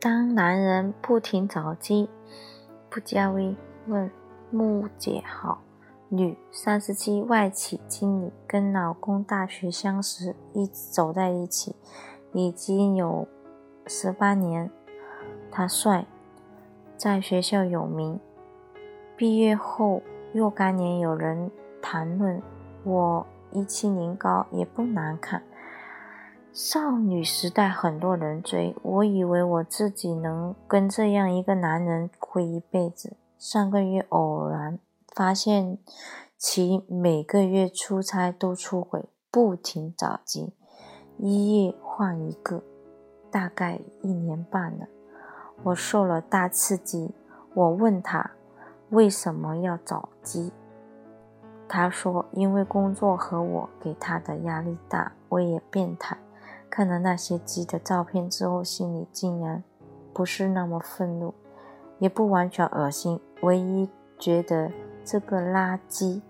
当男人不停找鸡，不加微问木姐好。女，三十七，外企经理，跟老公大学相识，一直走在一起，已经有十八年。他帅，在学校有名。毕业后若干年，有人谈论我一七零高，也不难看。少女时代很多人追，我以为我自己能跟这样一个男人过一辈子。上个月偶然发现其每个月出差都出轨，不停找机，一夜换一个，大概一年半了。我受了大刺激。我问他为什么要找机，他说因为工作和我给他的压力大。我也变态。看了那些鸡的照片之后，心里竟然不是那么愤怒，也不完全恶心。唯一觉得这个垃圾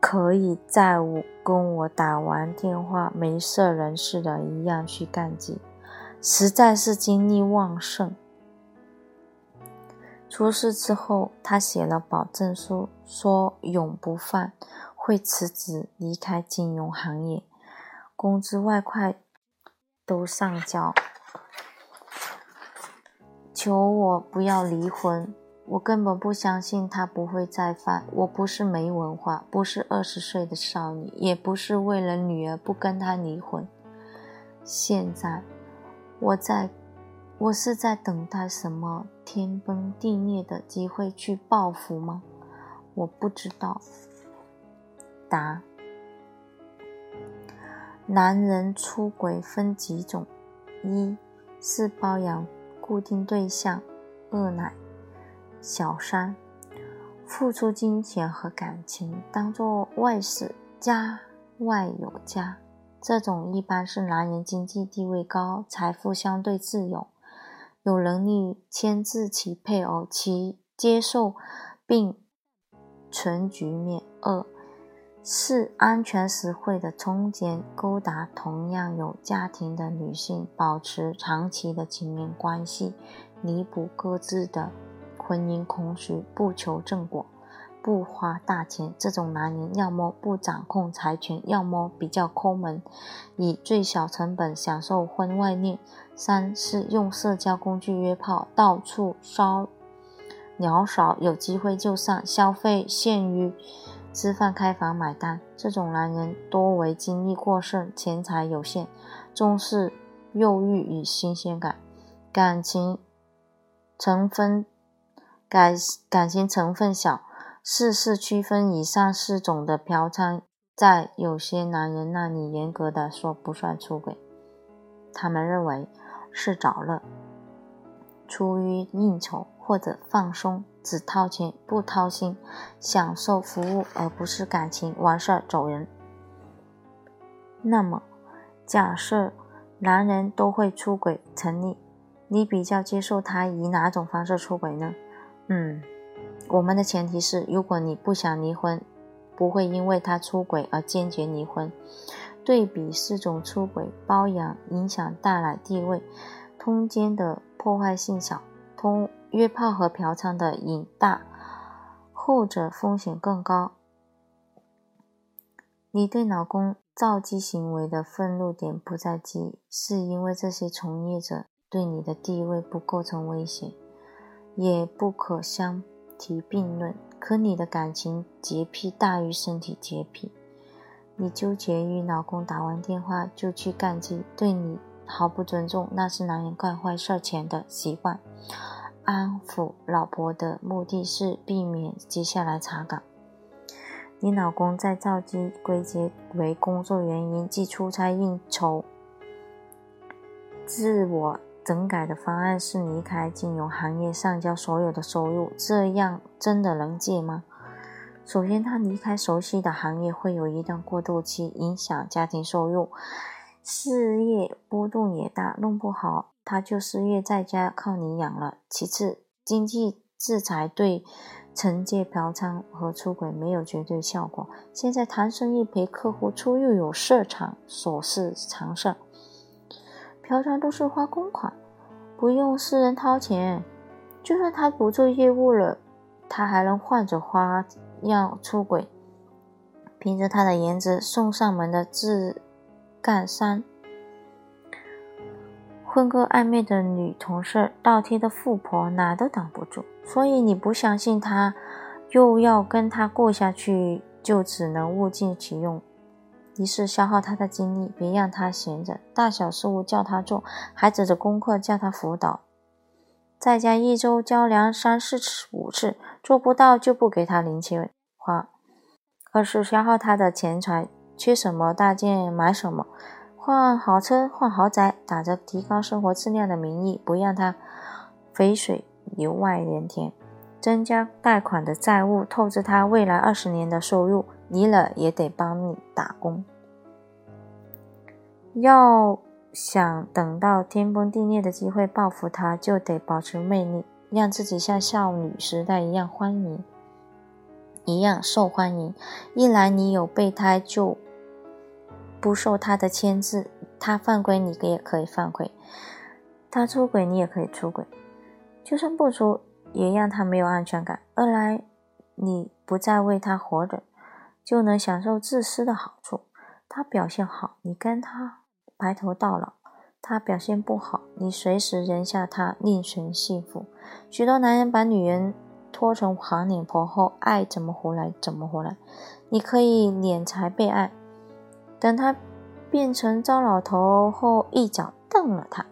可以在我跟我打完电话没事人似的一样去干鸡，实在是精力旺盛。出事之后，他写了保证书，说永不犯，会辞职离开金融行业，工资外快。都上交，求我不要离婚。我根本不相信他不会再犯。我不是没文化，不是二十岁的少女，也不是为了女儿不跟他离婚。现在，我在，我是在等待什么天崩地裂的机会去报复吗？我不知道。答。男人出轨分几种：一是包养固定对象；二奶小三，付出金钱和感情，当做外事，家外有家。这种一般是男人经济地位高，财富相对自由，有能力牵制其配偶，其接受并存局面。二是安全实惠的中间勾搭同样有家庭的女性，保持长期的情人关系，弥补各自的婚姻空虚，不求正果，不花大钱。这种男人要么不掌控财权，要么比较抠门，以最小成本享受婚外恋。三是用社交工具约炮，到处骚鸟少，有机会就上，消费限于。吃饭、开房、买单，这种男人多为精力过剩、钱财有限，重视肉欲与新鲜感，感情成分感感情成分小。四是区分以上四种的嫖娼，在有些男人那里严格的说不算出轨，他们认为是找乐，出于应酬或者放松。只掏钱不掏心，享受服务而不是感情，完事儿走人。那么，假设男人都会出轨成立，你比较接受他以哪种方式出轨呢？嗯，我们的前提是，如果你不想离婚，不会因为他出轨而坚决离婚。对比四种出轨，包养影响大奶地位，通奸的破坏性小，通。约炮和嫖娼的瘾大，后者风险更高。你对老公造机行为的愤怒点不在机，是因为这些从业者对你的地位不构成威胁，也不可相提并论。可你的感情洁癖大于身体洁癖，你纠结于老公打完电话就去干机，对你毫不尊重，那是男人干坏事前的习惯。安抚老婆的目的是避免接下来查岗。你老公在造机归结为工作原因，即出差应酬。自我整改的方案是离开金融行业，上交所有的收入。这样真的能借吗？首先，他离开熟悉的行业会有一段过渡期，影响家庭收入，事业波动也大，弄不好。他就失业在家，靠你养了。其次，经济制裁对惩戒嫖娼和出轨没有绝对效果。现在谈生意陪客户出又有市场琐事常事，嫖娼都是花公款，不用私人掏钱，就算他不做业务了，他还能换着花样出轨，凭着他的颜值送上门的自干三。混个暧昧的女同事，倒贴的富婆，哪都挡不住。所以你不相信他，又要跟他过下去，就只能物尽其用。一是消耗他的精力，别让他闲着，大小事务叫他做，孩子的功课叫他辅导，在家一周交粮三四次五次，做不到就不给他零钱花。二是消耗他的钱财，缺什么大件买什么。换好车，换豪宅，打着提高生活质量的名义，不让他肥水流外人田，增加贷款的债务，透支他未来二十年的收入，离了也得帮你打工。要想等到天崩地裂的机会报复他，就得保持魅力，让自己像少女时代一样欢迎，一样受欢迎。一来你有备胎就。不受他的牵制，他犯规你也可以犯规，他出轨你也可以出轨，就算不出也让他没有安全感。二来你不再为他活着，就能享受自私的好处。他表现好，你跟他白头到老；他表现不好，你随时扔下他另寻幸福。许多男人把女人拖成黄脸婆后，爱怎么胡来怎么胡来。你可以敛财被爱。等他变成糟老头后，一脚蹬了他。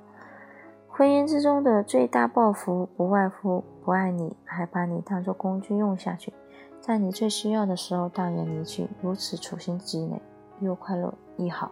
婚姻之中的最大报复，不外乎不爱你，还把你当做工具用下去，在你最需要的时候断然离去。如此处心积虑，又快乐亦好。